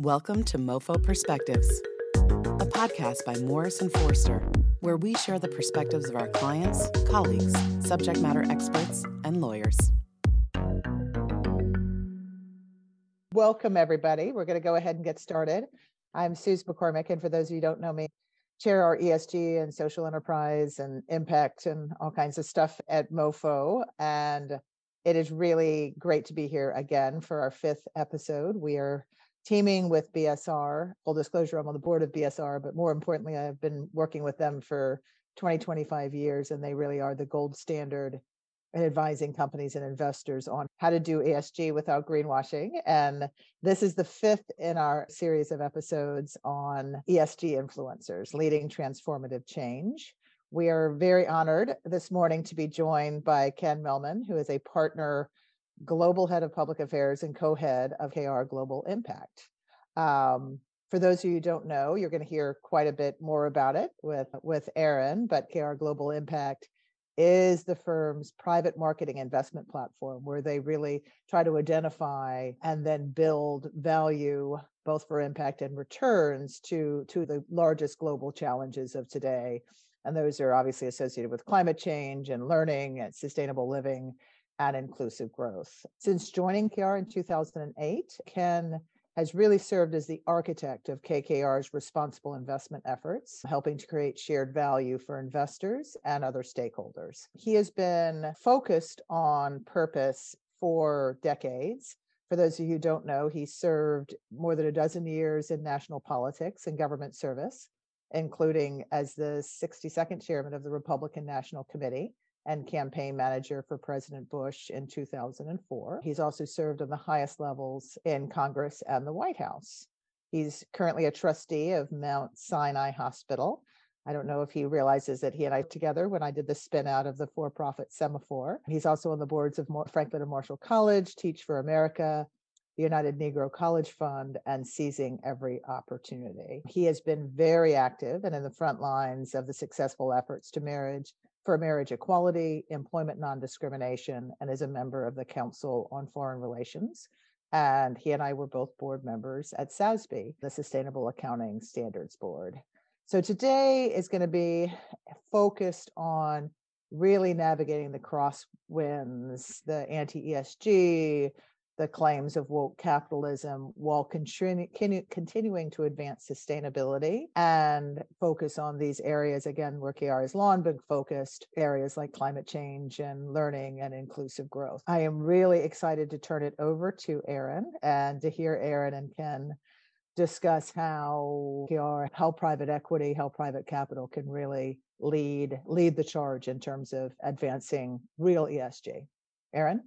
Welcome to MoFo Perspectives, a podcast by Morrison Foerster, where we share the perspectives of our clients, colleagues, subject matter experts, and lawyers. Welcome, everybody. We're going to go ahead and get started. I'm Suze Mac Cormac, and for those of you who don't know me, chair our ESG and social enterprise and impact and all kinds of stuff at MoFo. And it is really great to be here again for our fifth episode. We are teaming with BSR. Full disclosure, I'm on the board of BSR, but more importantly, I've been working with them for 20, 25 years, and they really are the gold standard in advising companies and investors on how to do ESG without greenwashing. And this is the fifth in our series of episodes on ESG influencers leading transformative change. We are very honored this morning to be joined by Ken Mehlman, who is a partner global head of public affairs and co-head of KKR Global Impact. Um, for those of you who don't know, you're going to hear quite a bit more about it with with Aaron. But KKR Global Impact is the firm's private marketing investment platform where they really try to identify and then build value both for impact and returns to to the largest global challenges of today and those are obviously associated with climate change and learning and sustainable living and inclusive growth. Since joining KKR in 2008, Ken has really served as the architect of KKR's responsible investment efforts, helping to create shared value for investors and other stakeholders. He has been focused on purpose for decades. For those of you who don't know, he served more than a dozen years in national politics and government service, including as the 62nd chairman of the Republican National Committee and campaign manager for President Bush in 2004. He's also served on the highest levels in Congress and the White House. He's currently a trustee of Mount Sinai Hospital. I don't know if he realizes that he and I together when I did the spin out of the for profit Sema4. He's also on the boards of Franklin and Marshall College, Teach for America, the United Negro College Fund, and Seizing Every Opportunity. He has been very active and in the front lines of the successful efforts to marriage for marriage equality, employment non-discrimination, and is a member of the Council on Foreign Relations. And he and I were both board members at SASB, the Sustainable Accounting Standards Board. So today is going to be focused on really navigating the crosswinds, the anti-ESG, the claims of woke capitalism while continu- continuing to advance sustainability and focus on these areas again where KKR is long been focused areas like climate change and learning and inclusive growth. I am really excited to turn it over to Aaron and to hear Aaron and Ken discuss how KKR, how private equity, how private capital can really lead lead the charge in terms of advancing real ESG. Aaron?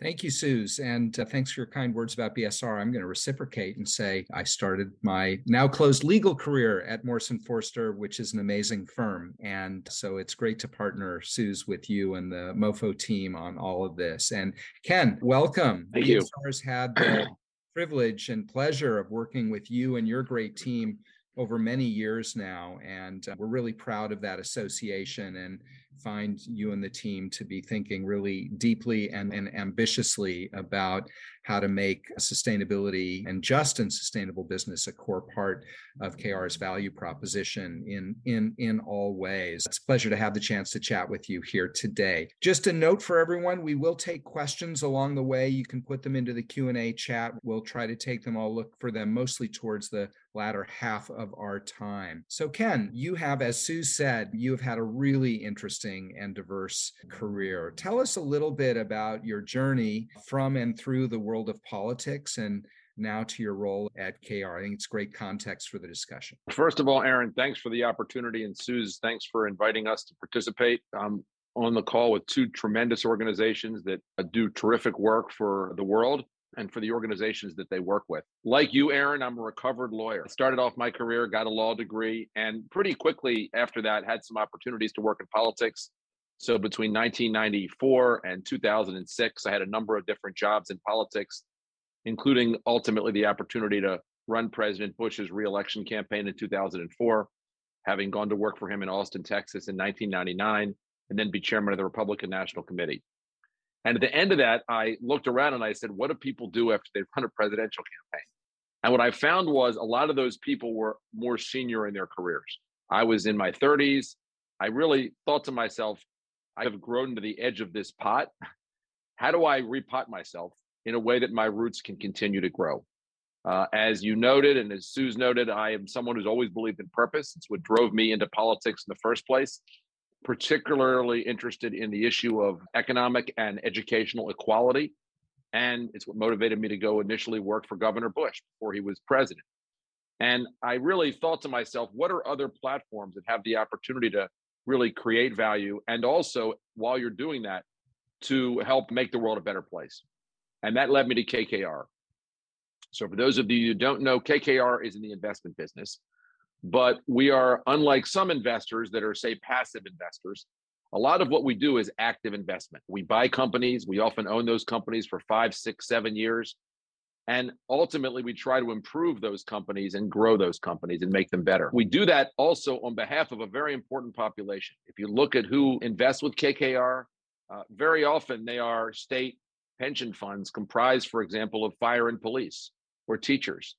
Thank you, Suze. And uh, thanks for your kind words about BSR. I'm going to reciprocate and say I started my now closed legal career at Morrison Foerster, which is an amazing firm. And so it's great to partner, Suze, with you and the MoFo team on all of this. And Ken, welcome. Thank BSR has had the privilege and pleasure of working with you and your great team over many years now. And uh, we're really proud of that association and find you and the team to be thinking really deeply and, and ambitiously about how to make sustainability and just and sustainable business a core part of KKR's value proposition in, in, in all ways. It's a pleasure to have the chance to chat with you here today. Just a note for everyone, we will take questions along the way. You can put them into the Q&A chat. We'll try to take them. I'll look for them mostly towards the latter half of our time. So Ken, you have, as Sue said, you have had a really interesting and diverse career. Tell us a little bit about your journey from and through the world of politics and now to your role at KKR. I think it's great context for the discussion. First of all, Aaron, thanks for the opportunity. And Suze, thanks for inviting us to participate. On the call with two tremendous organizations that do terrific work for the world and for the organizations that they work with. Like you, Aaron, I'm a recovered lawyer. I started off my career, got a law degree, and pretty quickly after that had some opportunities to work in politics. So between 1994 and 2006, I had a number of different jobs in politics, including ultimately the opportunity to run President Bush's reelection campaign in 2004, having gone to work for him in Austin, Texas in 1999, and then be chairman of the Republican National Committee. And at the end of that, I looked around and I said, what do people do after they run a presidential campaign? And what I found was a lot of those people were more senior in their careers. I was in my 30s. I really thought to myself, I have grown to the edge of this pot. How do I repot myself in a way that my roots can continue to grow? Uh, as you noted, and as Sue's noted, I am someone who's always believed in purpose. It's what drove me into politics in the first place, particularly interested in the issue of economic and educational equality. And it's what motivated me to go initially work for Governor Bush before he was president. And I really thought to myself, what are other platforms that have the opportunity to really create value? And also, while you're doing that, to help make the world a better place. And that led me to KKR. So, for those of you who don't know, KKR is in the investment business, but we are unlike some investors that are, say, passive investors. A lot of what we do is active investment. We buy companies, we often own those companies for five, six, seven years. And ultimately, we try to improve those companies and grow those companies and make them better. We do that also on behalf of a very important population. If you look at who invests with KKR, uh, very often they are state pension funds comprised, for example, of fire and police or teachers,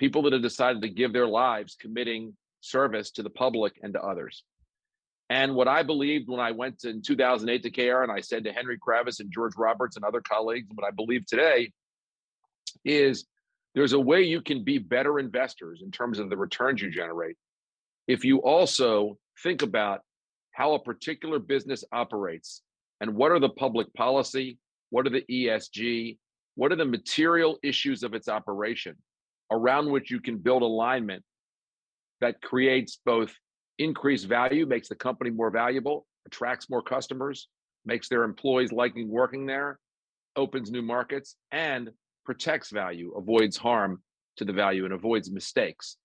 people that have decided to give their lives committing service to the public and to others. And what I believed when I went in 2008 to KKR and I said to Henry Kravis and George Roberts and other colleagues, what I believe today is there's a way you can be better investors in terms of the returns you generate if you also think about how a particular business operates and what are the public policy, what are the ESG, what are the material issues of its operation around which you can build alignment that creates both increased value, makes the company more valuable, attracts more customers, makes their employees liking working there, opens new markets, and protects value, avoids harm to the value, and avoids mistakes.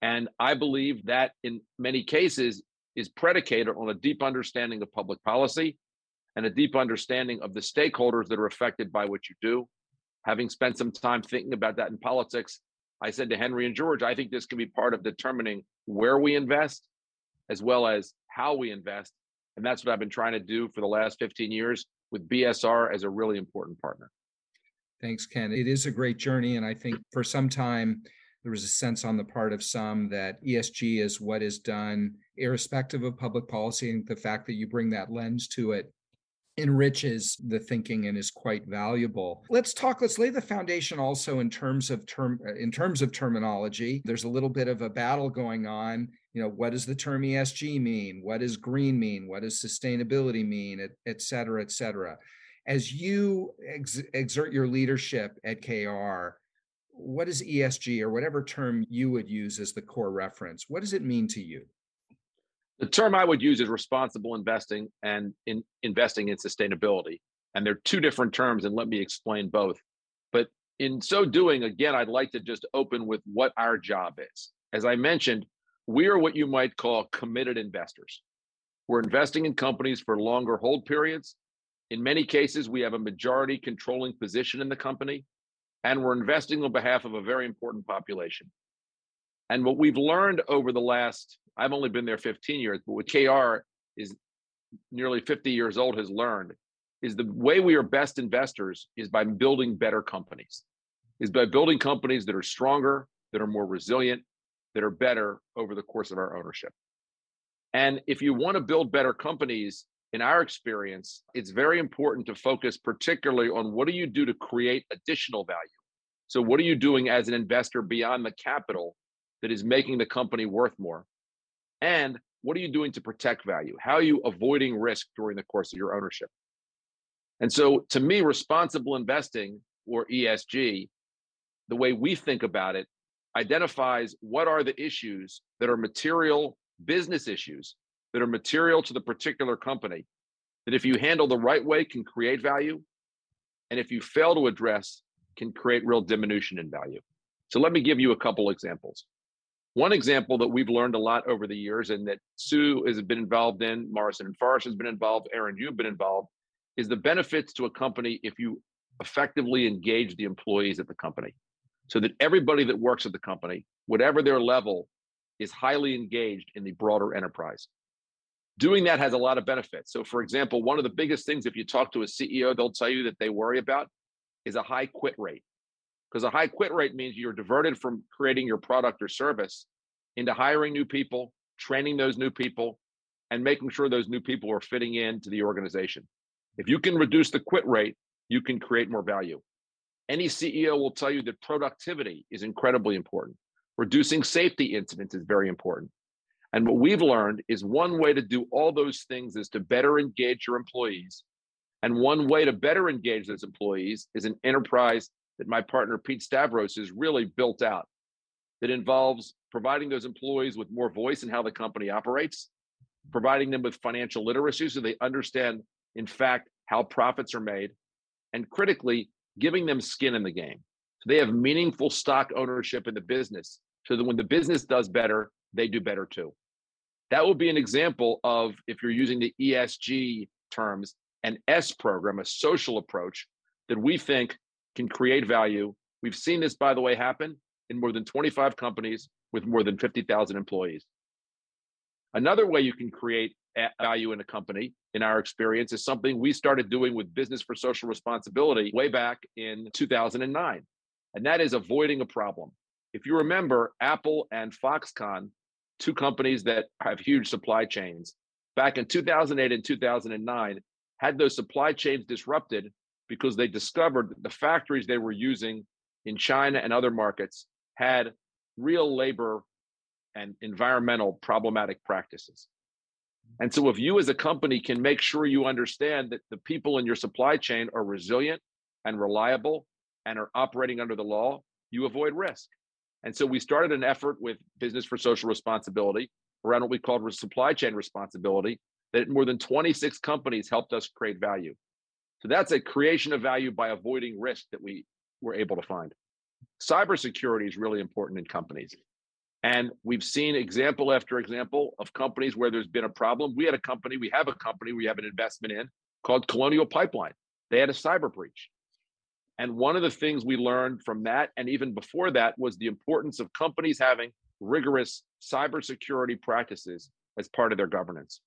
And I believe that in many cases is predicated on a deep understanding of public policy and a deep understanding of the stakeholders that are affected by what you do. Having spent some time thinking about that in politics, I said to Henry and George, I think this can be part of determining where we invest as well as how we invest. And that's what I've been trying to do for the last 15 years with BSR as a really important partner. Thanks, Ken. It is a great journey. And I think for some time, there was a sense on the part of some that ESG is what is done irrespective of public policy. And the fact that you bring that lens to it enriches the thinking and is quite valuable. Let's talk let's lay the foundation also in terms of term uh, in terms of terminology. There's a little bit of a battle going on, you know, what does the term ESG mean? What does green mean? What does sustainability mean, et, et cetera, et cetera as you ex- exert your leadership at KKR, what is ESG or whatever term you would use as the core reference? What does it mean to you? The term I would use is responsible investing and in investing in sustainability. And they're two different terms, and let me explain both. But in so doing, again, I'd like to just open with what our job is. As I mentioned, we are what you might call committed investors. We're investing in companies for longer hold periods in many cases, we have a majority controlling position in the company, and we're investing on behalf of a very important population. And what we've learned over the last, I've only been there 15 years, but what KKR is nearly 50 years old has learned is the way we are best investors is by building better companies, is by building companies that are stronger, that are more resilient, that are better over the course of our ownership. And if you want to build better companies, in our experience, it's very important to focus particularly on what do you do to create additional value. So, what are you doing as an investor beyond the capital that is making the company worth more? And what are you doing to protect value? How are you avoiding risk during the course of your ownership? And so, to me, responsible investing or ESG, the way we think about it, identifies what are the issues that are material business issues that are material to the particular company that if you handle the right way can create value and if you fail to address can create real diminution in value so let me give you a couple examples one example that we've learned a lot over the years and that sue has been involved in morrison and Foerster has been involved aaron you've been involved is the benefits to a company if you effectively engage the employees at the company so that everybody that works at the company whatever their level is highly engaged in the broader enterprise doing that has a lot of benefits. So, for example, one of the biggest things, if you talk to a CEO, they'll tell you that they worry about is a high quit rate. Because a high quit rate means you're diverted from creating your product or service into hiring new people, training those new people, and making sure those new people are fitting into the organization. If you can reduce the quit rate, you can create more value. Any CEO will tell you that productivity is incredibly important. Reducing safety incidents is very important. And what we've learned is one way to do all those things is to better engage your employees. And one way to better engage those employees is an enterprise that my partner Pete Stavros has really built out that involves providing those employees with more voice in how the company operates, providing them with financial literacy so they understand, in fact, how profits are made, and critically, giving them skin in the game. So they have meaningful stock ownership in the business so that when the business does better, they do better too. That would be an example of, if you're using the ESG terms, an S program, a social approach that we think can create value. We've seen this, by the way, happen in more than 25 companies with more than 50,000 employees. Another way you can create value in a company, in our experience, is something we started doing with Business for Social Responsibility way back in 2009. And that is avoiding a problem. If you remember, Apple and Foxconn two companies that have huge supply chains, back in 2008 and 2009, had those supply chains disrupted because they discovered that the factories they were using in China and other markets had real labor and environmental problematic practices. And so, if you as a company can make sure you understand that the people in your supply chain are resilient and reliable and are operating under the law, you avoid risk. And so we started an effort with Business for Social Responsibility around what we called supply chain responsibility that more than 26 companies helped us create value. So that's a creation of value by avoiding risk that we were able to find. Cybersecurity is really important in companies. And we've seen example after example of companies where there's been a problem. We had a company, we have a company, we have an investment in called Colonial Pipeline. They had a cyber breach. And one of the things we learned from that, and even before that, was the importance of companies having rigorous cybersecurity practices as part of their governance.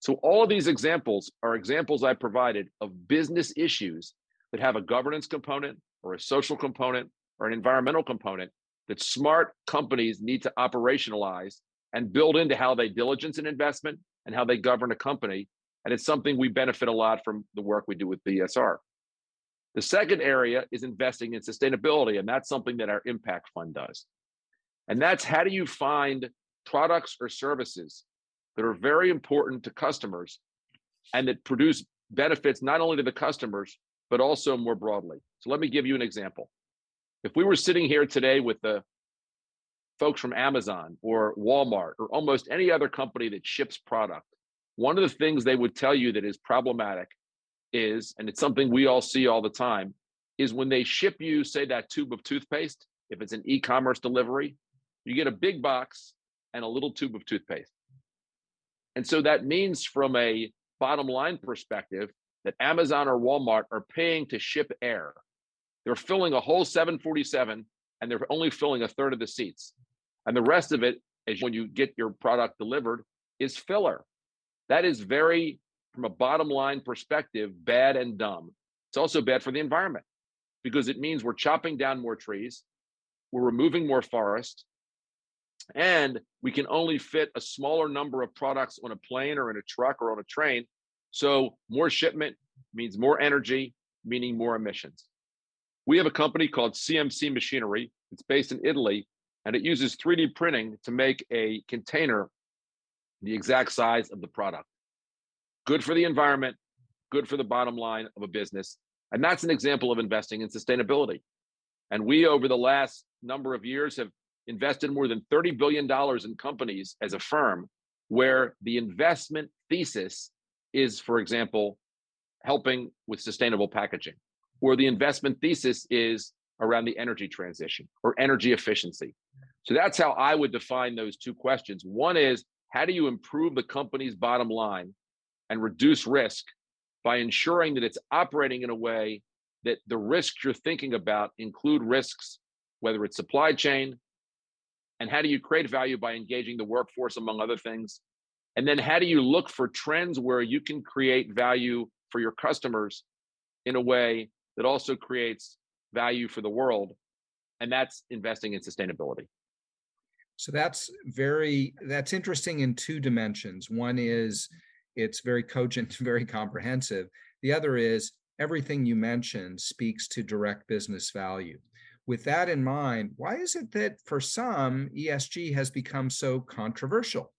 So, all of these examples are examples I provided of business issues that have a governance component or a social component or an environmental component that smart companies need to operationalize and build into how they diligence an investment and how they govern a company. And it's something we benefit a lot from the work we do with BSR. The second area is investing in sustainability, and that's something that our impact fund does. And that's how do you find products or services that are very important to customers and that produce benefits not only to the customers, but also more broadly. So let me give you an example. If we were sitting here today with the folks from Amazon or Walmart or almost any other company that ships product, one of the things they would tell you that is problematic is, and it's something we all see all the time, is when they ship you, say, that tube of toothpaste, if it's an e commerce delivery, you get a big box and a little tube of toothpaste. And so that means, from a bottom line perspective, that Amazon or Walmart are paying to ship air. They're filling a whole 747 and they're only filling a third of the seats. And the rest of it, is when you get your product delivered, is filler. That is very from a bottom line perspective, bad and dumb. It's also bad for the environment because it means we're chopping down more trees, we're removing more forest, and we can only fit a smaller number of products on a plane or in a truck or on a train. So more shipment means more energy, meaning more emissions. We have a company called CMC Machinery. It's based in Italy, and it uses 3D printing to make a container the exact size of the product good for the environment, good for the bottom line of a business. And that's an example of investing in sustainability. And we, over the last number of years, have invested more than $30 billion in companies as a firm where the investment thesis is, for example, helping with sustainable packaging, or the investment thesis is around the energy transition or energy efficiency. So that's how I would define those two questions. One is how do you improve the company's bottom line and reduce risk by ensuring that it's operating in a way that the risks you're thinking about include risks, whether it's supply chain, and how do you create value by engaging the workforce, among other things? And then how do you look for trends where you can create value for your customers in a way that also creates value for the world? and that's investing in sustainability. So that's very that's interesting in two dimensions. One is it's very cogent, very comprehensive. The other is everything you mentioned speaks to direct business value. With that in mind, why is it that for some ESG has become so controversial?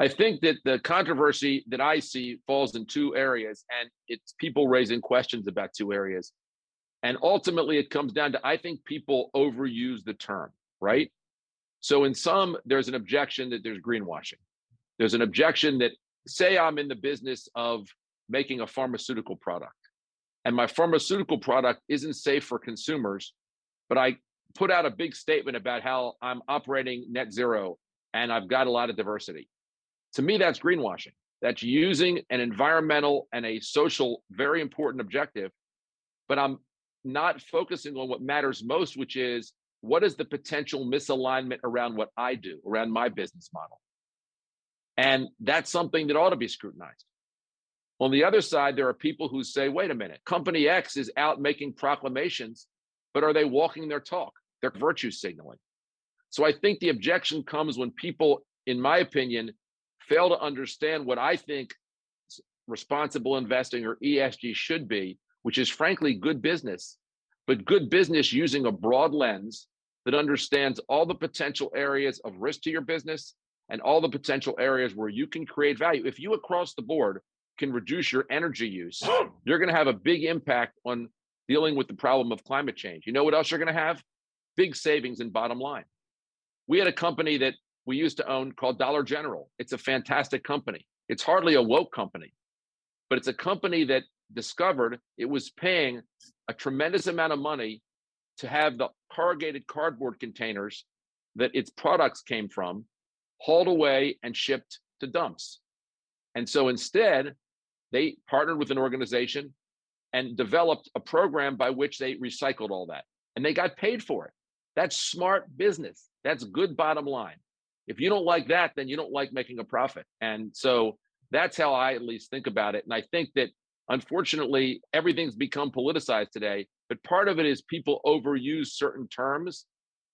I think that the controversy that I see falls in two areas, and it's people raising questions about two areas. And ultimately, it comes down to I think people overuse the term, right? So, in some, there's an objection that there's greenwashing. There's an objection that, say, I'm in the business of making a pharmaceutical product, and my pharmaceutical product isn't safe for consumers, but I put out a big statement about how I'm operating net zero and I've got a lot of diversity. To me, that's greenwashing. That's using an environmental and a social, very important objective, but I'm not focusing on what matters most, which is what is the potential misalignment around what I do, around my business model. And that's something that ought to be scrutinized. On the other side, there are people who say, wait a minute, company X is out making proclamations, but are they walking their talk? They're virtue signaling. So I think the objection comes when people, in my opinion, fail to understand what I think responsible investing or ESG should be, which is frankly good business, but good business using a broad lens that understands all the potential areas of risk to your business and all the potential areas where you can create value. If you across the board can reduce your energy use, you're going to have a big impact on dealing with the problem of climate change. You know what else you're going to have? Big savings in bottom line. We had a company that we used to own called Dollar General. It's a fantastic company. It's hardly a woke company, but it's a company that discovered it was paying a tremendous amount of money to have the corrugated cardboard containers that its products came from hauled away and shipped to dumps. And so instead, they partnered with an organization and developed a program by which they recycled all that and they got paid for it. That's smart business. That's good bottom line. If you don't like that, then you don't like making a profit. And so that's how I at least think about it. And I think that unfortunately, everything's become politicized today, but part of it is people overuse certain terms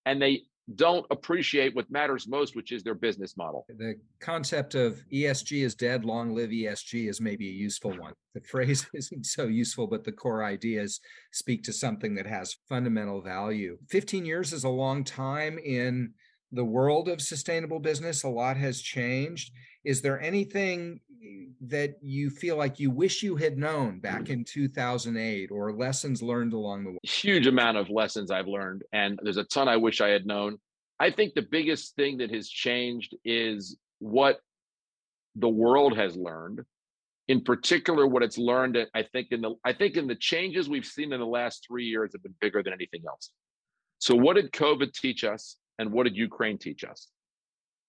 and they don't appreciate what matters most, which is their business model. The concept of ESG is dead, long live ESG is maybe a useful one. The phrase isn't so useful, but the core ideas speak to something that has fundamental value. 15 years is a long time in the world of sustainable business. A lot has changed. Is there anything eh, that you feel like you wish you had known back in 2008 or lessons learned along the way? Huge amount of lessons I've learned, and there's a ton I wish I had known. I think the biggest thing that has changed is what the world has learned. In particular, what it's learned, eh, I think in the I think in the changes we've seen in the last three years have been bigger than anything else. So, what did COVID teach us, and what did Ukraine teach us?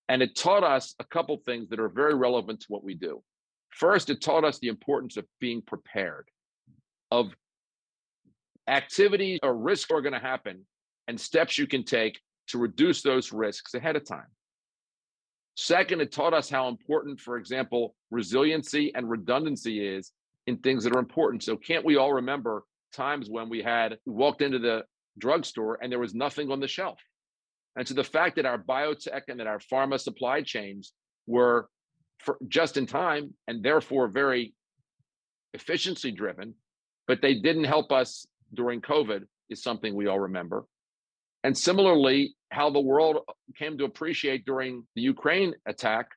And it taught us a couple things that are very relevant to what we do. First, it taught us the importance of being prepared, of activities or risks are going to happen and steps you can take to reduce those risks ahead of time. Second, it taught us how important, for example, resiliency and redundancy is in things that are important. So, can't we all remember times when we had walked into the drugstore and there was nothing on the shelf? And so, the fact that our biotech and that our pharma supply chains were just in time and therefore very efficiency driven, but they didn't help us during COVID is something we all remember. And similarly, how the world came to appreciate during the Ukraine attack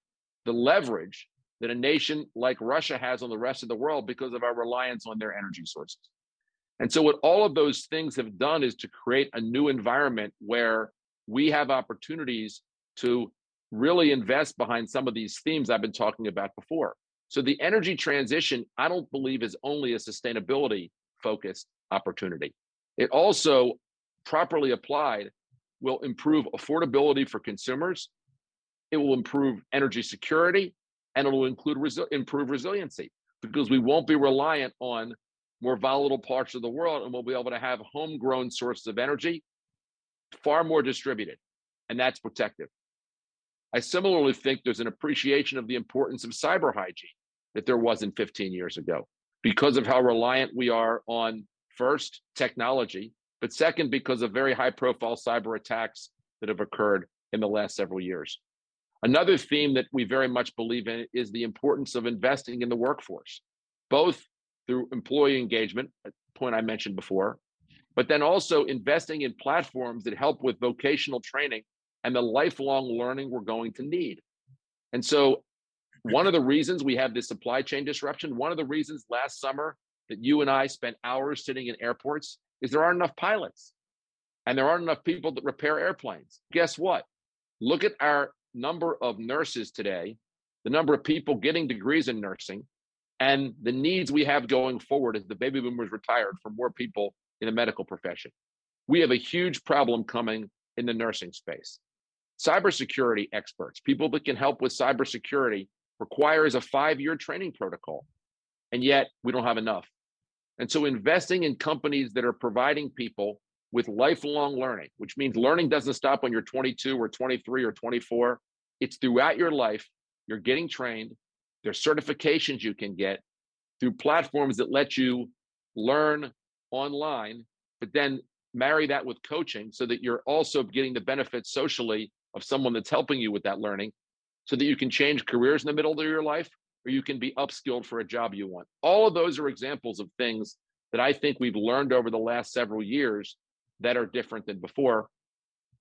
the leverage that a nation like Russia has on the rest of the world because of our reliance on their energy sources. And so, what all of those things have done is to create a new environment where we have opportunities to really invest behind some of these themes I've been talking about before. So the energy transition, I don't believe is only a sustainability focused opportunity. It also properly applied will improve affordability for consumers. It will improve energy security and it will include resi- improve resiliency because we won't be reliant on more volatile parts of the world and we'll be able to have homegrown sources of energy far more distributed and that's protective. I similarly think there's an appreciation of the importance of cyber hygiene that there wasn't 15 years ago because of how reliant we are on first technology but second, because of very high profile cyber attacks that have occurred in the last several years. Another theme that we very much believe in is the importance of investing in the workforce, both through employee engagement, a point I mentioned before, but then also investing in platforms that help with vocational training and the lifelong learning we're going to need. And so, one of the reasons we have this supply chain disruption, one of the reasons last summer that you and I spent hours sitting in airports is there aren't enough pilots and there aren't enough people that repair airplanes. Guess what? Look at our number of nurses today, the number of people getting degrees in nursing, and the needs we have going forward as the baby boomers retired for more people in the medical profession. We have a huge problem coming in the nursing space. Cybersecurity experts, people that can help with cybersecurity, requires a five year training protocol. And yet we don't have enough. And so investing in companies that are providing people with lifelong learning, which means learning doesn't stop when you're 22 or 23 or 24. It's throughout your life. You're getting trained. There's certifications you can get through platforms that let you learn online, but then marry that with coaching so that you're also getting the benefits socially of someone that's helping you with that learning so that you can change careers in the middle of your life or you can be upskilled for a job you want. All of those are examples of things that I think we've learned over the last several years that are different than before.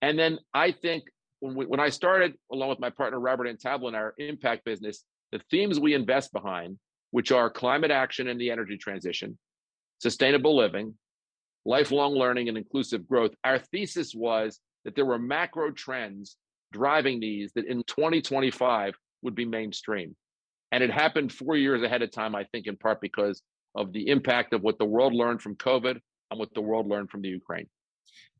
And then I think when, we, when I started, along with my partner Robert Antablin in our impact business, the themes we invest behind, which are climate action and the energy transition, sustainable living, lifelong learning, and inclusive growth, our thesis was that there were macro trends driving these that in 2025 would be mainstream. And it happened four years ahead of time, I think, in part because of the impact of what the world learned from COVID and what the world learned from the Ukraine.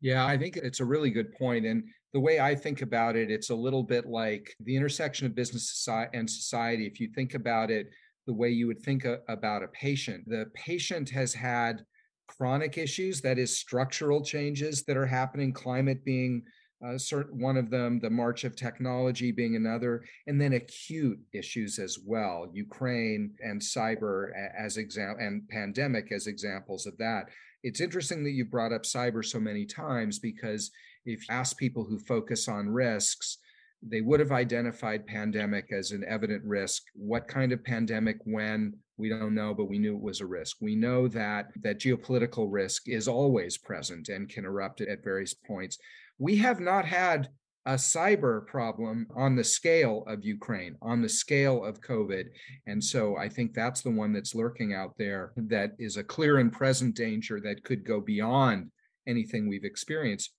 Yeah, I think it's a really good point. And the way I think about it, it's a little bit like the intersection of business and society. If you think about it the way you would think about a patient, the patient has had chronic issues, that is, structural changes that are happening, climate being uh, certain one of them, the march of technology being another, and then acute issues as well, Ukraine and cyber as example, and pandemic as examples of that. It's interesting that you brought up cyber so many times because if you ask people who focus on risks, they would have identified pandemic as an evident risk. What kind of pandemic, when, we don't know, but we knew it was a risk. We know that that geopolitical risk is always present and can erupt at various points. We have not had a cyber problem on the scale of Ukraine, on the scale of COVID. And so I think that's the one that's lurking out there that is a clear and present danger that could go beyond anything we've experienced,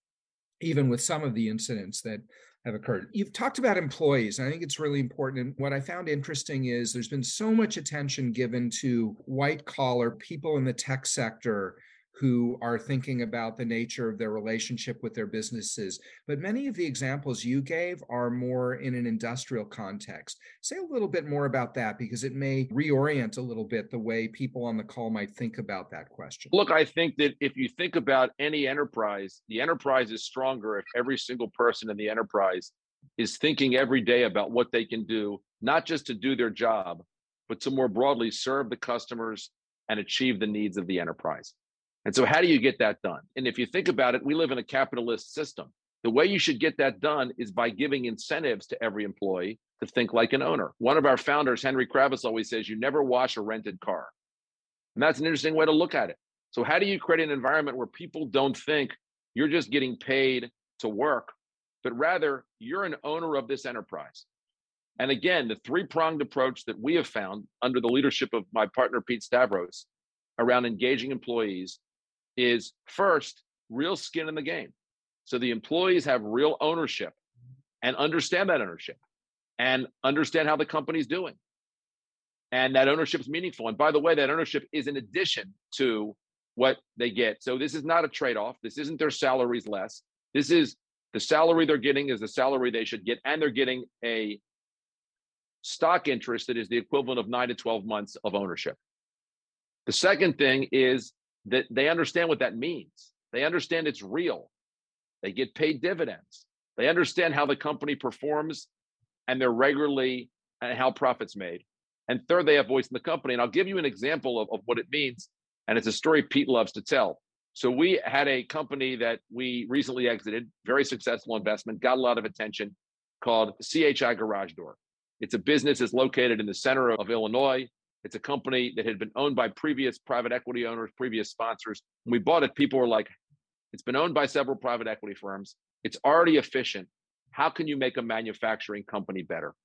even with some of the incidents that have occurred. You've talked about employees, I think it's really important. And what I found interesting is there's been so much attention given to white collar people in the tech sector who are thinking about the nature of their relationship with their businesses. But many of the examples you gave are more in an industrial context. Say a little bit more about that because it may reorient a little bit the way people on the call might think about that question. Look, I think that if you think about any enterprise, the enterprise is stronger if every single person in the enterprise is thinking every day about what they can do, not just to do their job, but to more broadly serve the customers and achieve the needs of the enterprise. And so, how do you get that done? And if you think about it, we live in a capitalist system. The way you should get that done is by giving incentives to every employee to think like an owner. One of our founders, Henry Kravis, always says, You never wash a rented car. And that's an interesting way to look at it. So, how do you create an environment where people don't think you're just getting paid to work, but rather you're an owner of this enterprise? And again, the three pronged approach that we have found under the leadership of my partner, Pete Stavros, around engaging employees is first real skin in the game. So the employees have real ownership and understand that ownership and understand how the company's doing. And that ownership is meaningful. And by the way, that ownership is in addition to what they get. So this is not a trade off. This isn't their salaries less. This is the salary they're getting is the salary they should get. And they're getting a stock interest that is the equivalent of nine to 12 months of ownership. The second thing is that they understand what that means. They understand it's real. They get paid dividends. They understand how the company performs and they're regularly and how profits made. And third, they have voice in the company. And I'll give you an example of, of what it means. And it's a story Pete loves to tell. So we had a company that we recently exited, very successful investment, got a lot of attention, called CHI Garage Door. It's a business that's located in the center of Illinois. It's a company that had been owned by previous private equity owners, previous sponsors. When we bought it, people were like, it's been owned by several private equity firms. It's already efficient. How can you make a manufacturing company better?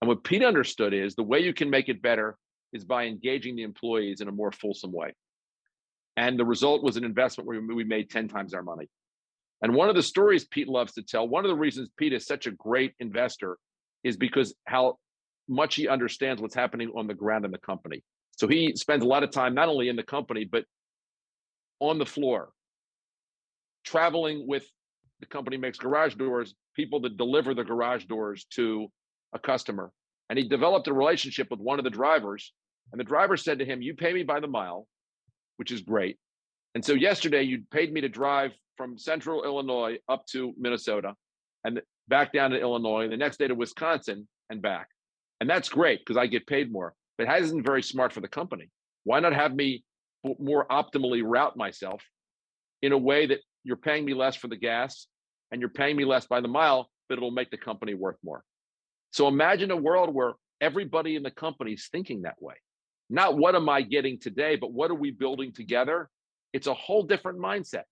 And what Pete understood is the way you can make it better is by engaging the employees in a more fulsome way. And the result was an investment where we made 10 times our money. And one of the stories Pete loves to tell, one of the reasons Pete is such a great investor is because how much he understands what's happening on the ground in the company. So he spends a lot of time not only in the company, but on the floor, traveling with the company makes garage doors, people that deliver the garage doors to a customer. And he developed a relationship with one of the drivers. And the driver said to him, You pay me by the mile, which is great. And so yesterday you paid me to drive from central Illinois up to Minnesota and back down to Illinois, the next day to Wisconsin and back. And that's great because I get paid more, but it isn't very smart for the company. Why not have me more optimally route myself in a way that you're paying me less for the gas and you're paying me less by the mile, but it'll make the company worth more. So imagine a world where everybody in the company is thinking that way. Not what am I getting today, but what are we building together? It's a whole different mindset.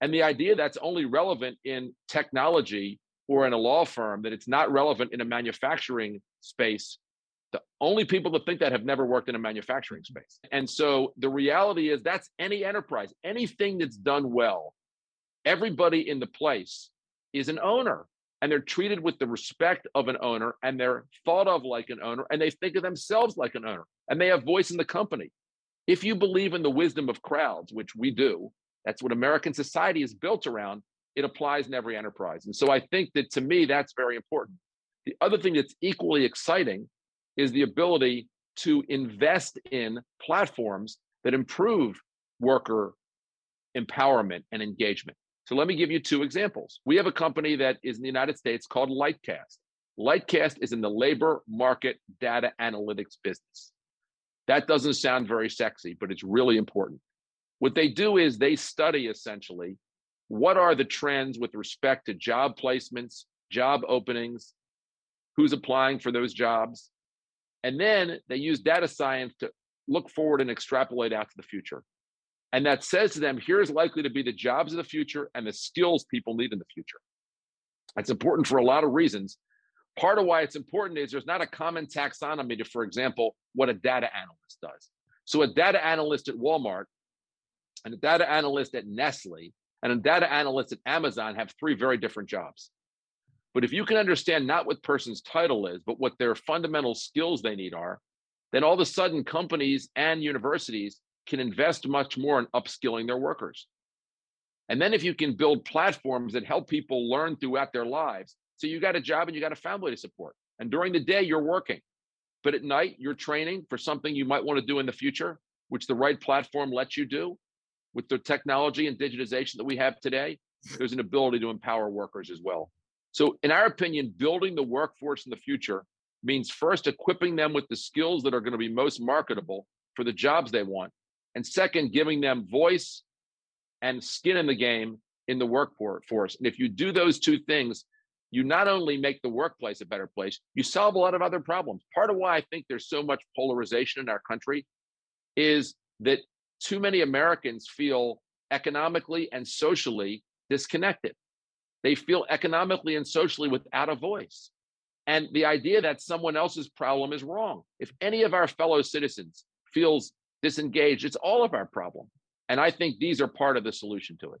And the idea that's only relevant in technology or in a law firm, that it's not relevant in a manufacturing space, the only people that think that have never worked in a manufacturing space. And so the reality is that's any enterprise, anything that's done well, everybody in the place is an owner and they're treated with the respect of an owner and they're thought of like an owner and they think of themselves like an owner and they have voice in the company. If you believe in the wisdom of crowds, which we do, that's what American society is built around, it applies in every enterprise. And so I think that to me, that's very important. The other thing that's equally exciting is the ability to invest in platforms that improve worker empowerment and engagement. So let me give you two examples. We have a company that is in the United States called Lightcast. Lightcast is in the labor market data analytics business. That doesn't sound very sexy, but it's really important. What they do is they study essentially what are the trends with respect to job placements, job openings, who's applying for those jobs. And then they use data science to look forward and extrapolate out to the future. And that says to them, here's likely to be the jobs of the future and the skills people need in the future. That's important for a lot of reasons. Part of why it's important is there's not a common taxonomy to, for example, what a data analyst does. So a data analyst at Walmart and a data analyst at Nestle and a data analyst at Amazon have three very different jobs. But if you can understand not what person's title is, but what their fundamental skills they need are, then all of a sudden companies and universities can invest much more in upskilling their workers. And then if you can build platforms that help people learn throughout their lives, so you got a job and you got a family to support. And during the day, you're working. But at night, you're training for something you might want to do in the future, which the right platform lets you do. With the technology and digitization that we have today, there's an ability to empower workers as well. So, in our opinion, building the workforce in the future means first equipping them with the skills that are going to be most marketable for the jobs they want. And second, giving them voice and skin in the game in the workforce. And if you do those two things, you not only make the workplace a better place, you solve a lot of other problems. Part of why I think there's so much polarization in our country is that too many Americans feel economically and socially disconnected. They feel economically and socially without a voice. And the idea that someone else's problem is wrong. If any of our fellow citizens feels disengaged, it's all of our problem. And I think these are part of the solution to it.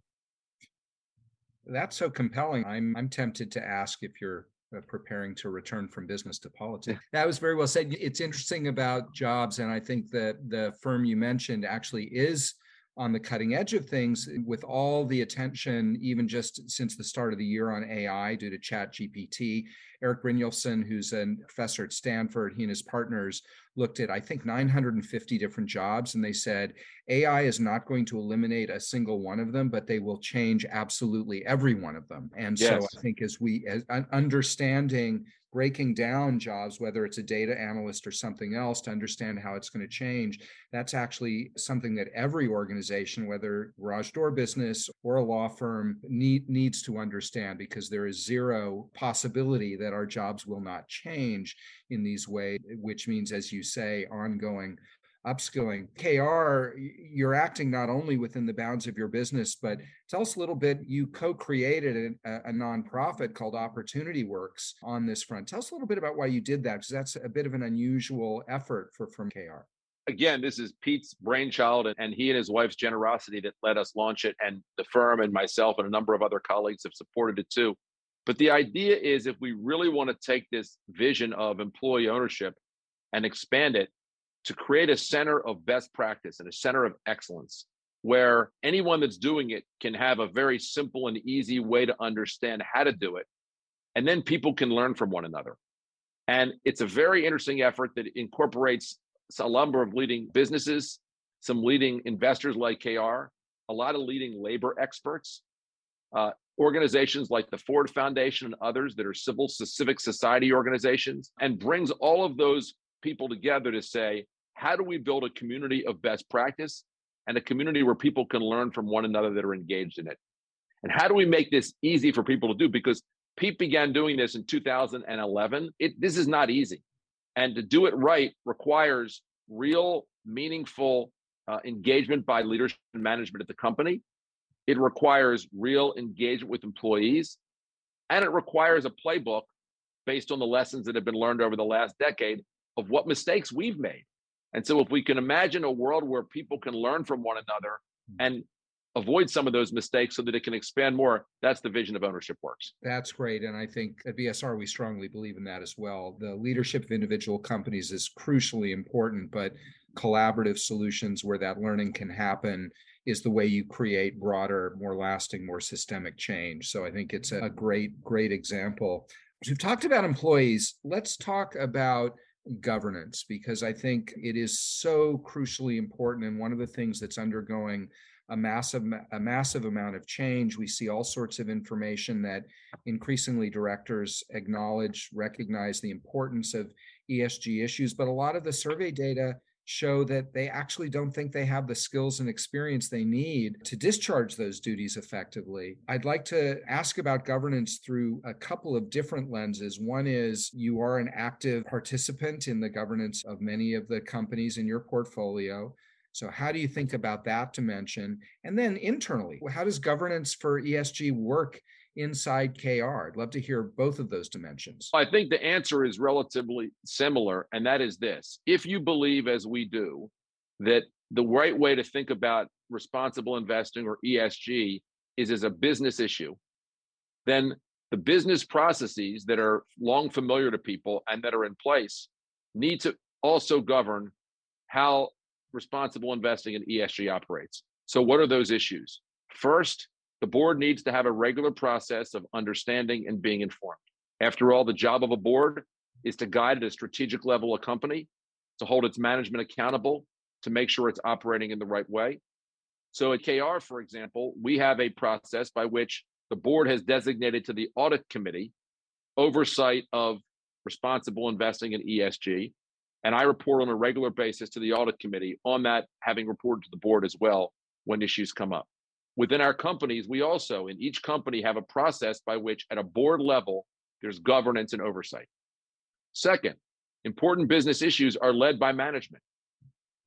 That's so compelling. I'm I'm tempted to ask if you're uh, preparing to return from business to politics. That was very well said. It's interesting about jobs, and I think that the firm you mentioned actually is on the cutting edge of things with all the attention, even just since the start of the year on AI due to Chat GPT. Erik Brynjolfsson, who's a professor at Stanford, he and his partners looked at, I think, 950 different jobs, and they said AI is not going to eliminate a single one of them, but they will change absolutely every one of them. And yes. so I think as we, as understanding breaking down jobs, whether it's a data analyst or something else, to understand how it's going to change. That's actually something that every organization, whether garage door business or a law firm, need, needs to understand because there is zero possibility that our jobs will not change in these ways, which means, as you say, ongoing upskilling. KKR, you're acting not only within the bounds of your business, but tell us a little bit. You co created a, a, nonprofit called Opportunity Works on this front. Tell us a little bit about why you did that, because that's a bit of an unusual effort for from KKR. Again, this is Pete's brainchild and he and his wife's generosity that let us launch it. And the firm and myself and a number of other colleagues have supported it too. But the idea is if we really want to take this vision of employee ownership and expand it, to create a center of best practice and a center of excellence where anyone that's doing it can have a very simple and easy way to understand how to do it. And then people can learn from one another. And it's a very interesting effort that incorporates a number of leading businesses, some leading investors like KKR, a lot of leading labor experts, uh, organizations like the Ford Foundation and others that are civil civic society organizations, and brings all of those people together to say, how do we build a community of best practice and a community where people can learn from one another that are engaged in it? And how do we make this easy for people to do? Because Pete began doing this in 2011. It, this is not easy. And to do it right requires real, meaningful uh, engagement by leadership and management at the company. It requires real engagement with employees. And it requires a playbook based on the lessons that have been learned over the last decade of what mistakes we've made. And so, if we can imagine a world where people can learn from one another hmm. and avoid some of those mistakes so that it can expand more, that's the vision of Ownership Works. That's great. And I think at BSR, we strongly believe in that as well. The leadership of individual companies is crucially important, but collaborative solutions where that learning can happen is the way you create broader, more lasting, more systemic change. So I think it's a great, great example. We've talked about employees. Let's talk about governance because I think it is so crucially important and one of the things that's undergoing a massive a massive amount of change. We see all sorts of information that increasingly directors acknowledge, recognize the importance of ESG issues, but a lot of the survey data show that they actually don't think they have the skills and experience they need to discharge those duties effectively. I'd like to ask about governance through a couple of different lenses. One is you are an active participant in the governance of many of the companies in your portfolio. So, how do you think about that dimension? And then internally, how does governance for ESG work inside KKR? I'd love to hear both of those dimensions. I think the answer is relatively similar, and that is this if you believe, as we do, that the right way to think about responsible investing or ESG is as a business issue, then the business processes that are long familiar to people and that are in place need to also govern how responsible investing in ESG operates. So, what are those issues? First, the board needs to have a regular process of understanding and being informed. After all, the job of a board is to guide at a strategic level a company, to hold its management accountable, to make sure it's operating in the right way. So at KKR, for example, we have a process by which the board has designated to the audit committee oversight of responsible investing in ESG. And I report on a regular basis to the audit committee on that, having reported to the board as well when issues come up within our companies, we also, in each company, have a process by which, at a board level, there's governance and oversight. Second, important business issues are led by management.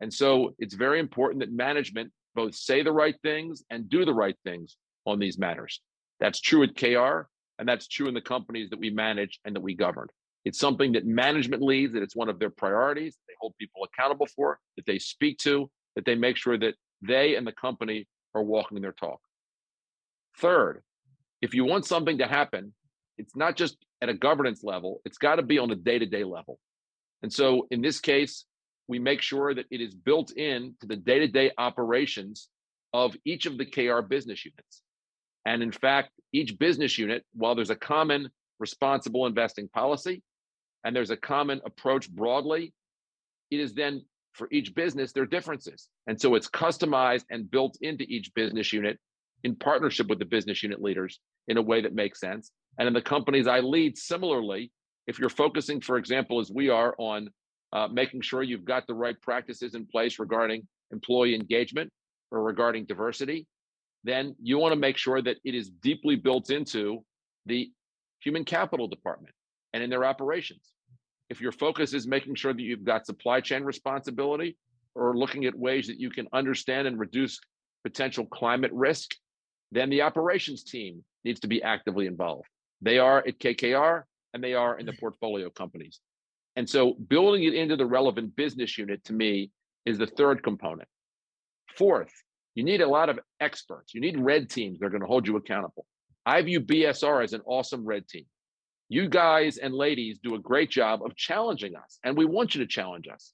And so it's very important that management both say the right things and do the right things on these matters. That's true at KKR, and that's true in the companies that we manage and that we govern. It's something that management leads, that it's one of their priorities, they hold people accountable for, that they speak to, that they make sure that they and the company are walking their talk. Third, if you want something to happen, it's not just at a governance level, it's got to be on a day to day level. And so in this case, we make sure that it is built in to the day to day operations of each of the KKR business units. And in fact, each business unit, while there's a common responsible investing policy and there's a common approach broadly, it is then for each business, there are differences. And so it's customized and built into each business unit in partnership with the business unit leaders in a way that makes sense. And in the companies I lead, similarly, if you're focusing, for example, as we are on uh, making sure you've got the right practices in place regarding employee engagement or regarding diversity, then you want to make sure that it is deeply built into the human capital department and in their operations. If your focus is making sure that you've got supply chain responsibility or looking at ways that you can understand and reduce potential climate risk, then the operations team needs to be actively involved. They are at KKR and they are in the mm. portfolio companies. And so building it into the relevant business unit to me is the third component. Fourth, you need a lot of experts. You need red teams that are going to hold you accountable. I view BSR as an awesome red team. You guys and ladies do a great job of challenging us, and we want you to challenge us.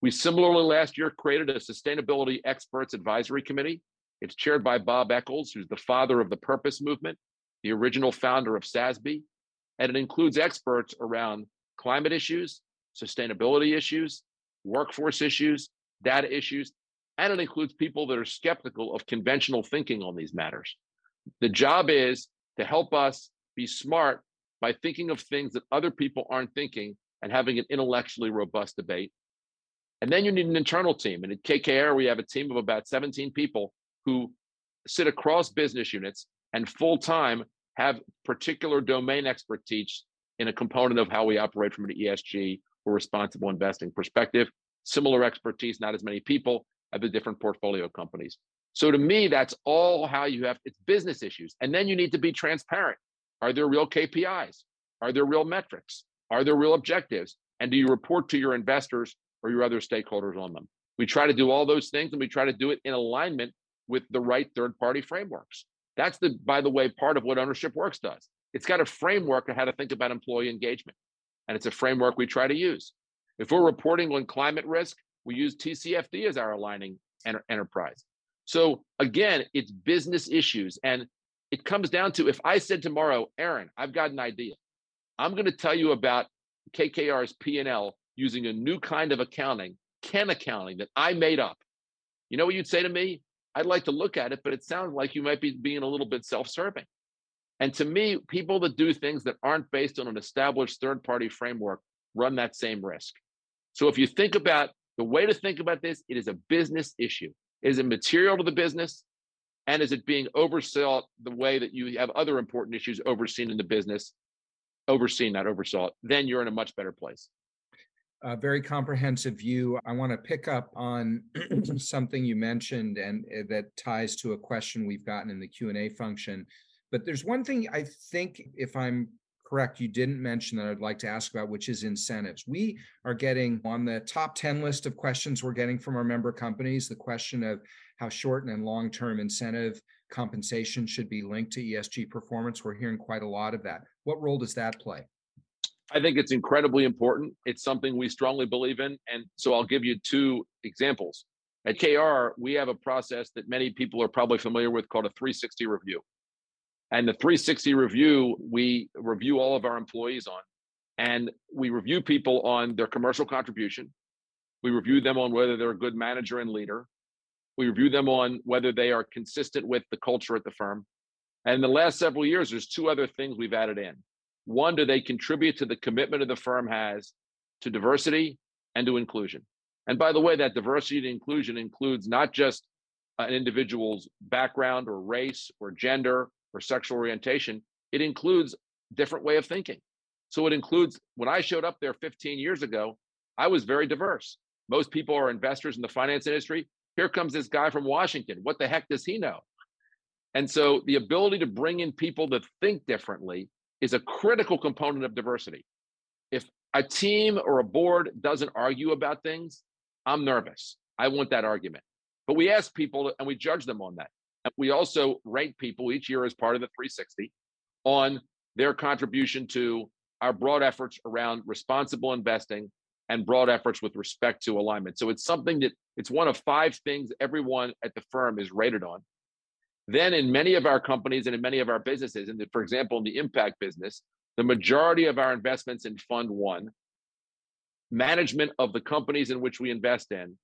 We similarly last year created a Sustainability Experts Advisory Committee. It's chaired by Bob Eccles, who's the father of the purpose movement, the original founder of SASB, and it includes experts around climate issues, sustainability issues, workforce issues, data issues, and it includes people that are skeptical of conventional thinking on these matters. The job is to help us be smart by thinking of things that other people aren't thinking and having an intellectually robust debate. And then you need an internal team. And at KKR, we have a team of about 17 people who sit across business units and full time have particular domain expertise in a component of how we operate from an ESG or responsible investing perspective. Similar expertise, not as many people at the different portfolio companies. So to me, that's all how you have it's business issues. And then you need to be transparent. Are there real KPIs? Are there real metrics? Are there real objectives? And do you report to your investors or your other stakeholders on them? We try to do all those things and we try to do it in alignment with the right third party frameworks. That's the, by the way, part of what Ownership Works does. It's got a framework of how to think about employee engagement. And it's a framework we try to use. If we're reporting on climate risk, we use TCFD as our aligning enter- enterprise. So again, it's business issues. And it comes down to if I said tomorrow, Aaron, I've got an idea. I'm going to tell you about KKR's P&L using a new kind of accounting, Ken accounting that I made up. You know what you'd say to me? I'd like to look at it, but it sounds like you might be being a little bit self serving. And to me, people that do things that aren't based on an established third party framework run that same risk. So if you think about the way to think about this, it is a business issue. Is it material to the business? And is it being oversaw the way that you have other important issues overseen in the business, overseen, not oversought? Then you're in a much better place a very comprehensive view. I want to pick up on something you mentioned and uh, that ties to a question we've gotten in the Q&A function. But there's one thing I think if I'm correct you didn't mention that I'd like to ask about which is incentives. We are getting on the top 10 list of questions we're getting from our member companies the question of how short and long-term incentive compensation should be linked to ESG performance. We're hearing quite a lot of that. What role does that play? I think it's incredibly important. It's something we strongly believe in. And so I'll give you two examples. At KKR, we have a process that many people are probably familiar with called a 360 review. And the 360 review, we review all of our employees on. And we review people on their commercial contribution. We review them on whether they're a good manager and leader. We review them on whether they are consistent with the culture at the firm. And in the last several years, there's two other things we've added in. One, do they contribute to the commitment of the firm has to diversity and to inclusion? And by the way, that diversity and inclusion includes not just an individual's background or race or gender or sexual orientation, it includes different way of thinking. So it includes when I showed up there 15 years ago, I was very diverse. Most people are investors in the finance industry. Here comes this guy from Washington. What the heck does he know? And so the ability to bring in people that think differently is a critical component of diversity. If a team or a board doesn't argue about things, I'm nervous. I want that argument. But we ask people and we judge them on that. We also rank people each year as part of the 360 on their contribution to our broad efforts around responsible investing and broad efforts with respect to alignment. So it's something that it's one of five things everyone at the firm is rated on. Then, in many of our companies and in many of our businesses, and for example, in the impact business, the majority of our investments in Fund One, management of the companies in which we invest in,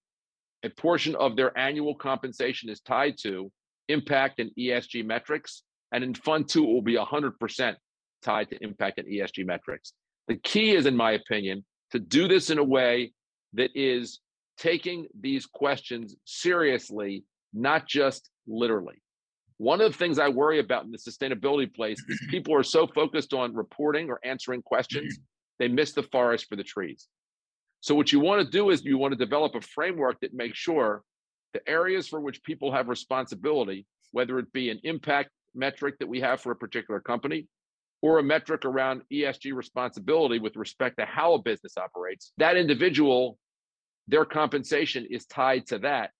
a portion of their annual compensation is tied to impact and ESG metrics. And in Fund Two, it will be 100% tied to impact and ESG metrics. The key is, in my opinion, to do this in a way that is taking these questions seriously, not just literally. One of the things I worry about in the sustainability place is people are so focused on reporting or answering questions, mm-hmm. they miss the forest for the trees. So, what you want to do is you want to develop a framework that makes sure the areas for which people have responsibility, whether it be an impact metric that we have for a particular company or a metric around ESG responsibility with respect to how a business operates, that individual, their compensation is tied to that,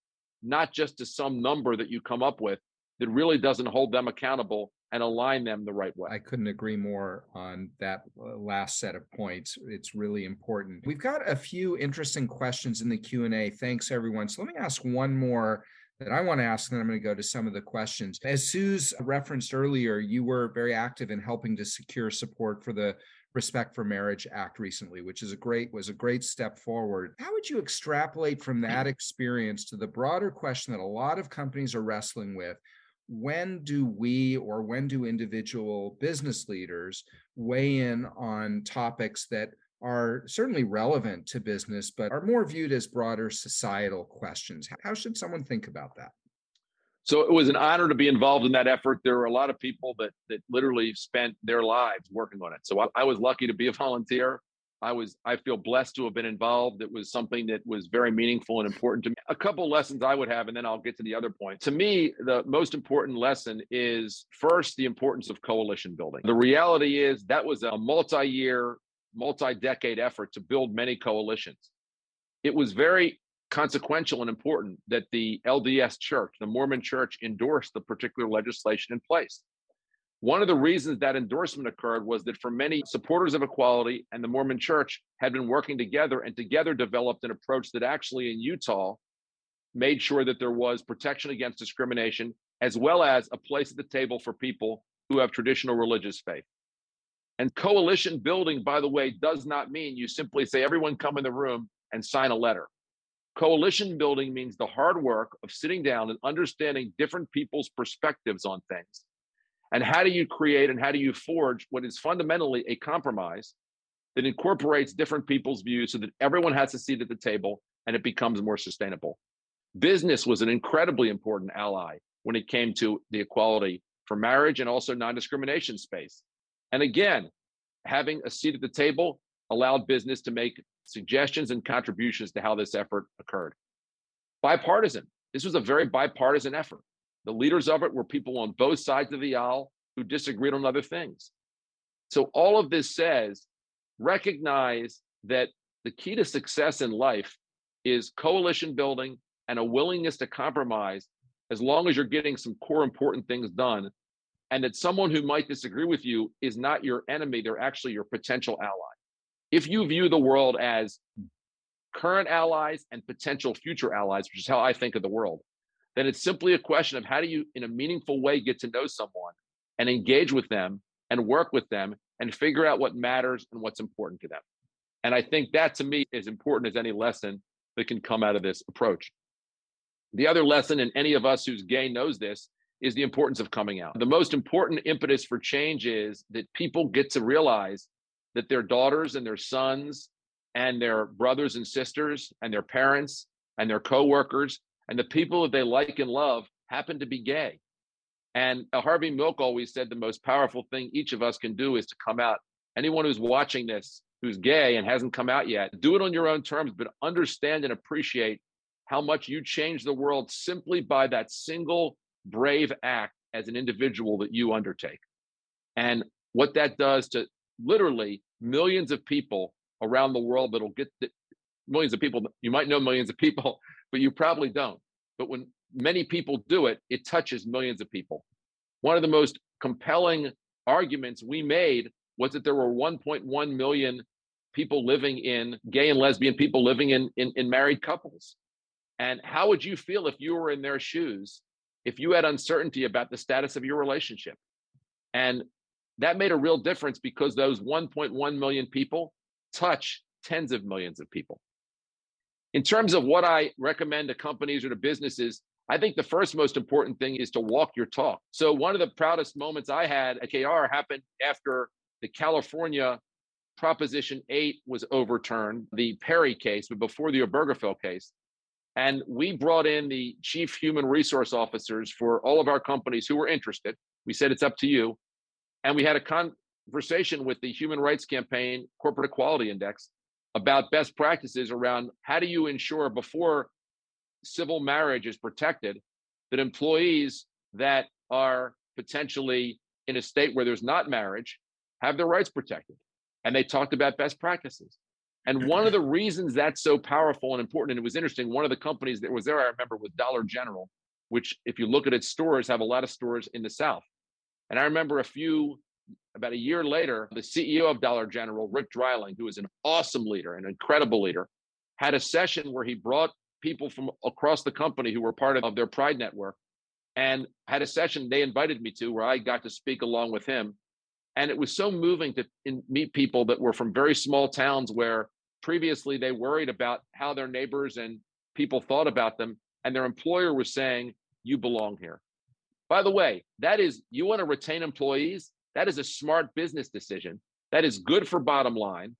not just to some number that you come up with that really doesn't hold them accountable and align them the right way. I couldn't agree more on that uh, last set of points. It's really important. We've got a few interesting questions in the Q&A. Thanks everyone. So let me ask one more that I want to ask, and then I'm going to go to some of the questions. As Suze referenced earlier, you were very active in helping to secure support for the Respect for Marriage Act recently, which is a great was a great step forward. How would you extrapolate from that experience to the broader question that a lot of companies are wrestling with? When do we or when do individual business leaders weigh in on topics that are certainly relevant to business, but are more viewed as broader societal questions. How should someone think about that? So it was an honor to be involved in that effort. There were a lot of people that that literally spent their lives working on it. So I, I was lucky to be a volunteer. I was I feel blessed to have been involved. It was something that was very meaningful and important to me. A couple lessons I would have, and then I'll get to the other point. To me, the most important lesson is first the importance of coalition building. The reality is that was a multi-year multi decade effort to build many coalitions. It was very consequential and important that the LDS Church, the Mormon Church, endorsed the particular legislation in place. One of the reasons that endorsement occurred was that for many supporters of equality and the Mormon Church had been working together and together developed an approach that actually in Utah made sure that there was protection against discrimination, as well as a place at the table for people who have traditional religious faith. And coalition building, by the way, does not mean you simply say, everyone come in the room and sign a letter. Coalition building means the hard work of sitting down and understanding different people's perspectives on things. And how do you create and how do you forge what is fundamentally a compromise that incorporates different people's views so that everyone has a seat at the table and it becomes more sustainable? Business was an incredibly important ally when it came to the equality for marriage and also non discrimination space. And again, having a seat at the table allowed business to make suggestions and contributions to how this effort occurred. Bipartisan. This was a very bipartisan effort. The leaders of it were people on both sides of the aisle who disagreed on other things. So, all of this says recognize that the key to success in life is coalition building and a willingness to compromise as long as you're getting some core important things done and that someone who might disagree with you is not your enemy, they're actually your potential ally. If you view the world as current allies and potential future allies, which is how I think of the world, then it's simply a question of how do you, in a meaningful way, get to know someone and engage with them and work with them and figure out what matters and what's important to them. And I think that to me is important as any lesson that can come out of this approach. The other lesson, and any of us who's gay knows this, is the importance of coming out. The most important impetus for change is that people get to realize that their daughters and their sons and their brothers and sisters and their parents and their coworkers and the people that they like and love happen to be gay. And uh, Harvey Milk always said the most powerful thing each of us can do is to come out. Anyone who's watching this who's gay and hasn't come out yet, do it on your own terms, but understand and appreciate how much you change the world simply by that single brave act as an individual that you undertake. And what that does to literally millions of people around the world that'll get the, millions of people, you might know millions of people, but you probably don't. But when many people do it, it touches millions of people. One of the most compelling arguments we made was that there were 1.1 million people living in gay and lesbian people living in, in, in married couples. And how would you feel if you were in their shoes if you had uncertainty about the status of your relationship. And that made a real difference because those 1.1 million people touch tens of millions of people. In terms of what I recommend to companies or to businesses, I think the first most important thing is to walk your talk. So, one of the proudest moments I had at KKR happened after the California Proposition 8 was overturned, the Perry case, but before the Obergefell case. And we brought in the chief human resource officers for all of our companies who were interested. We said, it's up to you. And we had a conversation with the Human Rights Campaign Corporate Equality Index about best practices around how do you ensure before civil marriage is protected that employees that are potentially in a state where there's not marriage have their rights protected. And they talked about best practices. And one of mm-hmm. the reasons that's so powerful and important, and it was interesting, one of the companies that was there, I remember, was Dollar General, which, if you look at its stores, have a lot of stores in the South. And I remember a few, about a year later, the CEO of Dollar General, Rick Dreiling, who is an awesome leader, an incredible leader, had a session where he brought people from across the company who were part of their Pride Network and had a session they invited me to where I got to speak along with him. And it was so moving to in, meet people that were from very small towns where previously they worried about how their neighbors and people thought about them. And their employer was saying, You belong here. By the way, that is, you want to retain employees? That is a smart business decision. That is good for bottom line.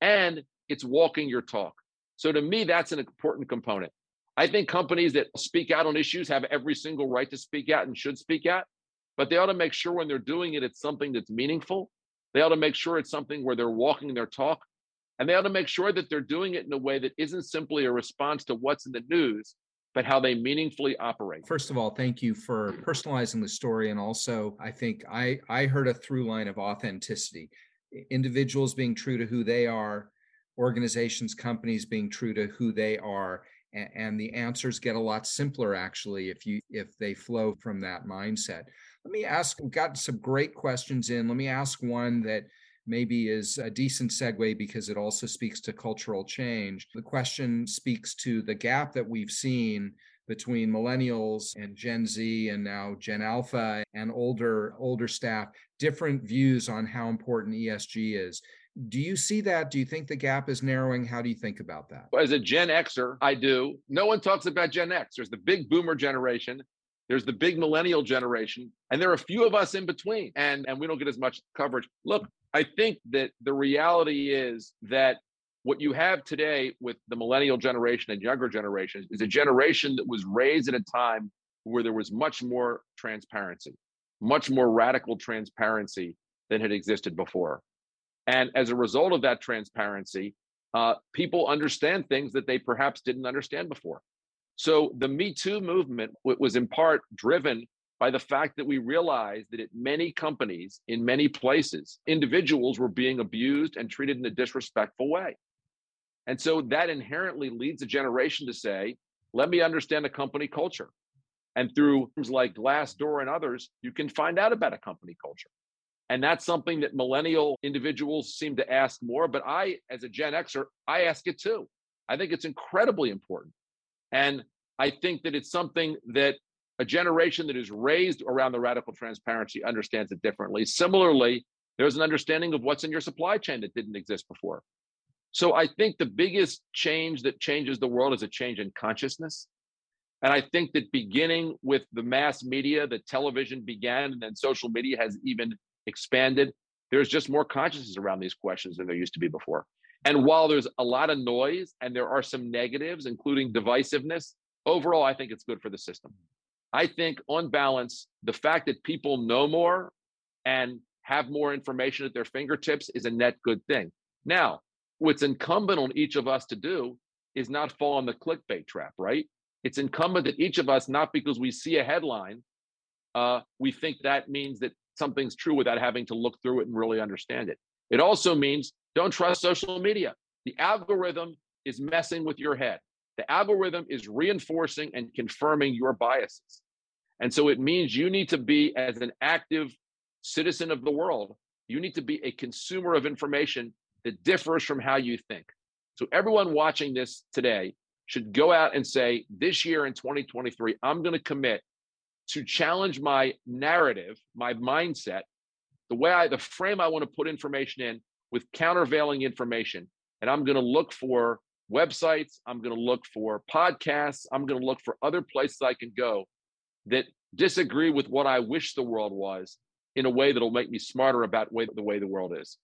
And it's walking your talk. So to me, that's an important component. I think companies that speak out on issues have every single right to speak out and should speak out, but they ought to make sure when they're doing it, it's something that's meaningful. They ought to make sure it's something where they're walking their talk. And they ought to make sure that they're doing it in a way that isn't simply a response to what's in the news, but how they meaningfully operate. First of all, thank you for mm. personalizing the story. And also, I think I, I heard a through line of authenticity, individuals being true to who they are, organizations, companies being true to who they are and the answers get a lot simpler actually if you if they flow from that mindset let me ask we've got some great questions in let me ask one that maybe is a decent segue because it also speaks to cultural change the question speaks to the gap that we've seen between millennials and gen z and now gen alpha and older older staff different views on how important esg is do you see that? Do you think the gap is narrowing? How do you think about that? As a Gen Xer, I do. No one talks about Gen X. There's the big boomer generation, there's the big millennial generation, and there are a few of us in between, and, and we don't get as much coverage. Look, I think that the reality is that what you have today with the millennial generation and younger generations is a generation that was raised at a time where there was much more transparency, much more radical transparency than had existed before. And as a result of that transparency, uh, people understand things that they perhaps didn't understand before. So the Me Too movement was in part driven by the fact that we realized that at many companies, in many places, individuals were being abused and treated in a disrespectful way. And so that inherently leads a generation to say, let me understand a company culture. And through things like Glassdoor and others, you can find out about a company culture. And that's something that millennial individuals seem to ask more. But I, as a Gen Xer, I ask it too. I think it's incredibly important. And I think that it's something that a generation that is raised around the radical transparency understands it differently. Similarly, there's an understanding of what's in your supply chain that didn't exist before. So I think the biggest change that changes the world is a change in consciousness. And I think that beginning with the mass media, the television began, and then social media has even expanded. There's just more consciousness around these questions than there used to be before. And while there's a lot of noise and there are some negatives, including divisiveness, overall, I think it's good for the system. I think, on balance, the fact that people know more and have more information at their fingertips is a net good thing. Now, what's incumbent on each of us to do is not fall on the clickbait trap, right? It's incumbent that each of us, not because we see a headline, uh, we think that means that something's true without having to look through it and really understand it. It also means don't trust social media. The algorithm is messing with your head. The algorithm is reinforcing and confirming your biases. And so it means you need to be, as an active citizen of the world, you need to be a consumer of information that differs from how you think. So everyone watching this today should go out and say, this year in 2023, I'm going to commit to challenge my narrative, my mindset, the way I, the frame I want to put information in with countervailing information. And I'm going to look for websites, I'm going to look for podcasts, I'm going to look for other places I can go that disagree with what I wish the world was in a way that'll make me smarter about way, the way the world is.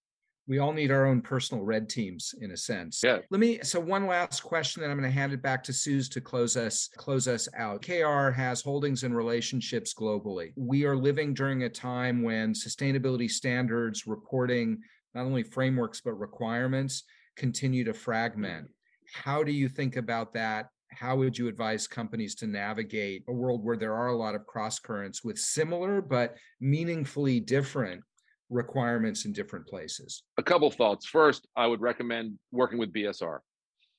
we all need our own personal red teams in a sense. Yeah. Let me so one last question then I'm going to hand it back to Suze to close us close us out. KKR has holdings and relationships globally. We are living during a time when sustainability standards, reporting, not only frameworks but requirements continue to fragment. Mm-hmm. How do you think about that? How would you advise companies to navigate a world where there are a lot of cross currents with similar but meaningfully different requirements in different places? A couple thoughts. First, I would recommend working with BSR.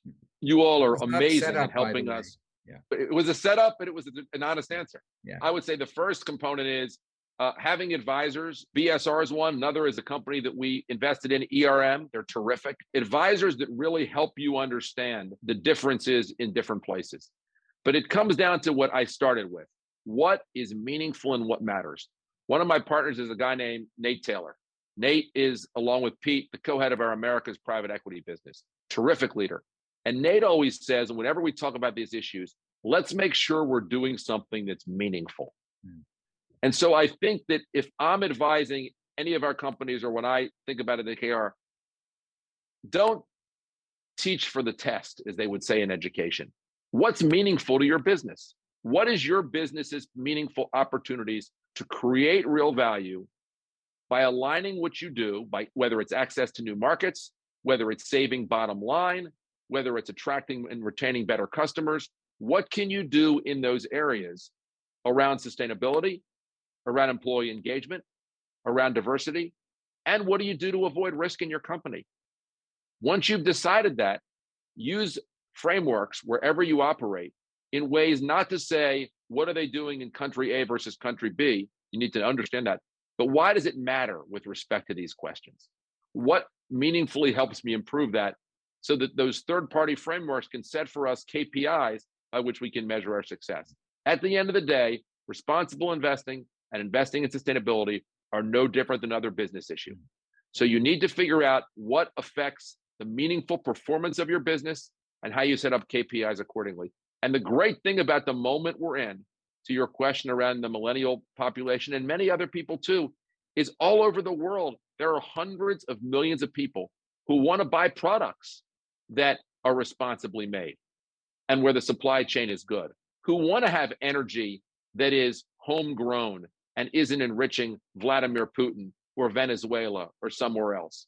Hmm. You all are amazing at helping us. Yeah. It was a setup, but it was an honest answer. Yeah. I would say the first component is uh, having advisors. BSR is one. Another is a company that we invested in, ERM. They're terrific. Advisors that really help you understand the differences in different places. But it comes down to what I started with what is meaningful and what matters. One of my partners is a guy named Nate Taylor. Nate is, along with Pete, the co head of our America's private equity business. Terrific leader. And Nate always says, whenever we talk about these issues, let's make sure we're doing something that's meaningful. And so I think that if I'm advising any of our companies or when I think about it at KKR, don't teach for the test, as they would say in education. What's meaningful to your business? What is your business's meaningful opportunities to create real value by aligning what you do by whether it's access to new markets whether it's saving bottom line whether it's attracting and retaining better customers what can you do in those areas around sustainability around employee engagement around diversity and what do you do to avoid risk in your company once you've decided that use frameworks wherever you operate in ways not to say what are they doing in country A versus country B? You need to understand that. But why does it matter with respect to these questions? What meaningfully helps me improve that so that those third party frameworks can set for us KPIs by which we can measure our success? At the end of the day, responsible investing and investing in sustainability are no different than other business issues. Mm. So you need to figure out what affects the meaningful performance of your business and how you set up KPIs accordingly. And the great thing about the moment we're in, to your question around the millennial population and many other people too, is all over the world, there are hundreds of millions of people who want to buy products that are responsibly made and where the supply chain is good, who want to have energy that is homegrown and isn't enriching Vladimir Putin or Venezuela or somewhere else,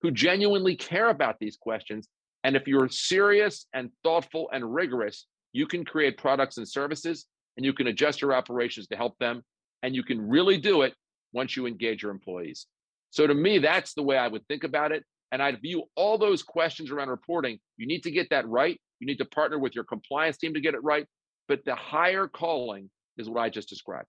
who genuinely care about these questions. And if you're serious and thoughtful and rigorous, you can create products and services and you can adjust your operations to help them. And you can really do it once you engage your employees. So to me, that's the way I would think about it. And I'd view all those questions around reporting. You need to get that right. You need to partner with your compliance team to get it right. But the higher calling is what I just described.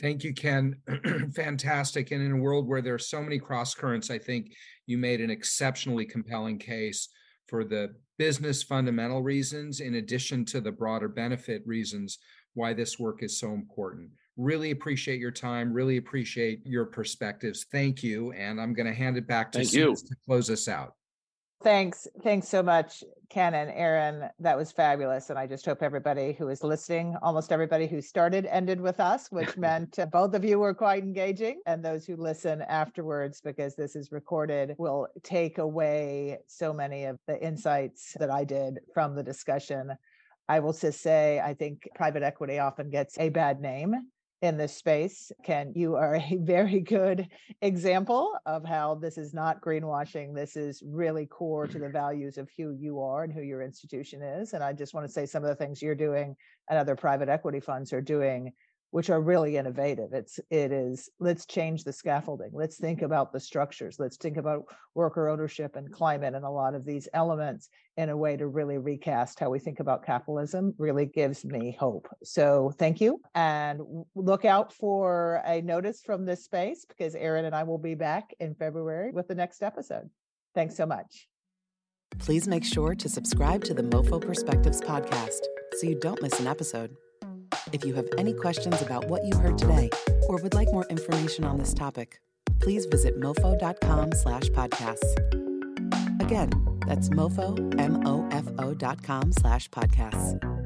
Thank you, Ken. Fantastic. And in a world where there are so many cross currents, I think you made an exceptionally compelling case for the business fundamental reasons, in addition to the broader benefit reasons why this work is so important. Really appreciate your time. Really appreciate your perspectives. Thank you. And I'm going to hand it back to Thank you. to close us out. Thanks. Thanks so much, Ken and Aaron. That was fabulous. And I just hope everybody who is listening, almost everybody who started, ended with us, which meant both of you were quite engaging. And those who listen afterwards, because this is recorded, will take away so many of the insights that I did from the discussion. I will just say, I think private equity often gets a bad name in this space. Ken, you are a very good example of how this is not greenwashing. This is really core to the mm-hmm. values of who you are and who your institution is. And I just want to say some of the things you're doing and other private equity funds are doing which are really innovative. It's it is let's change the scaffolding. Let's think about the structures. Let's think about worker ownership and climate and a lot of these elements in a way to really recast how we think about capitalism really gives me hope. So thank you and look out for a notice from this space because Aaron and I will be back in February with the next episode. Thanks so much. Please make sure to subscribe to the MoFo Perspectives podcast so you don't miss an episode. If you have any questions about what you heard today or would like more information on this topic, please visit mofo.com slash podcasts. Again, that's mofo, M-O-F-O dot com slash podcasts.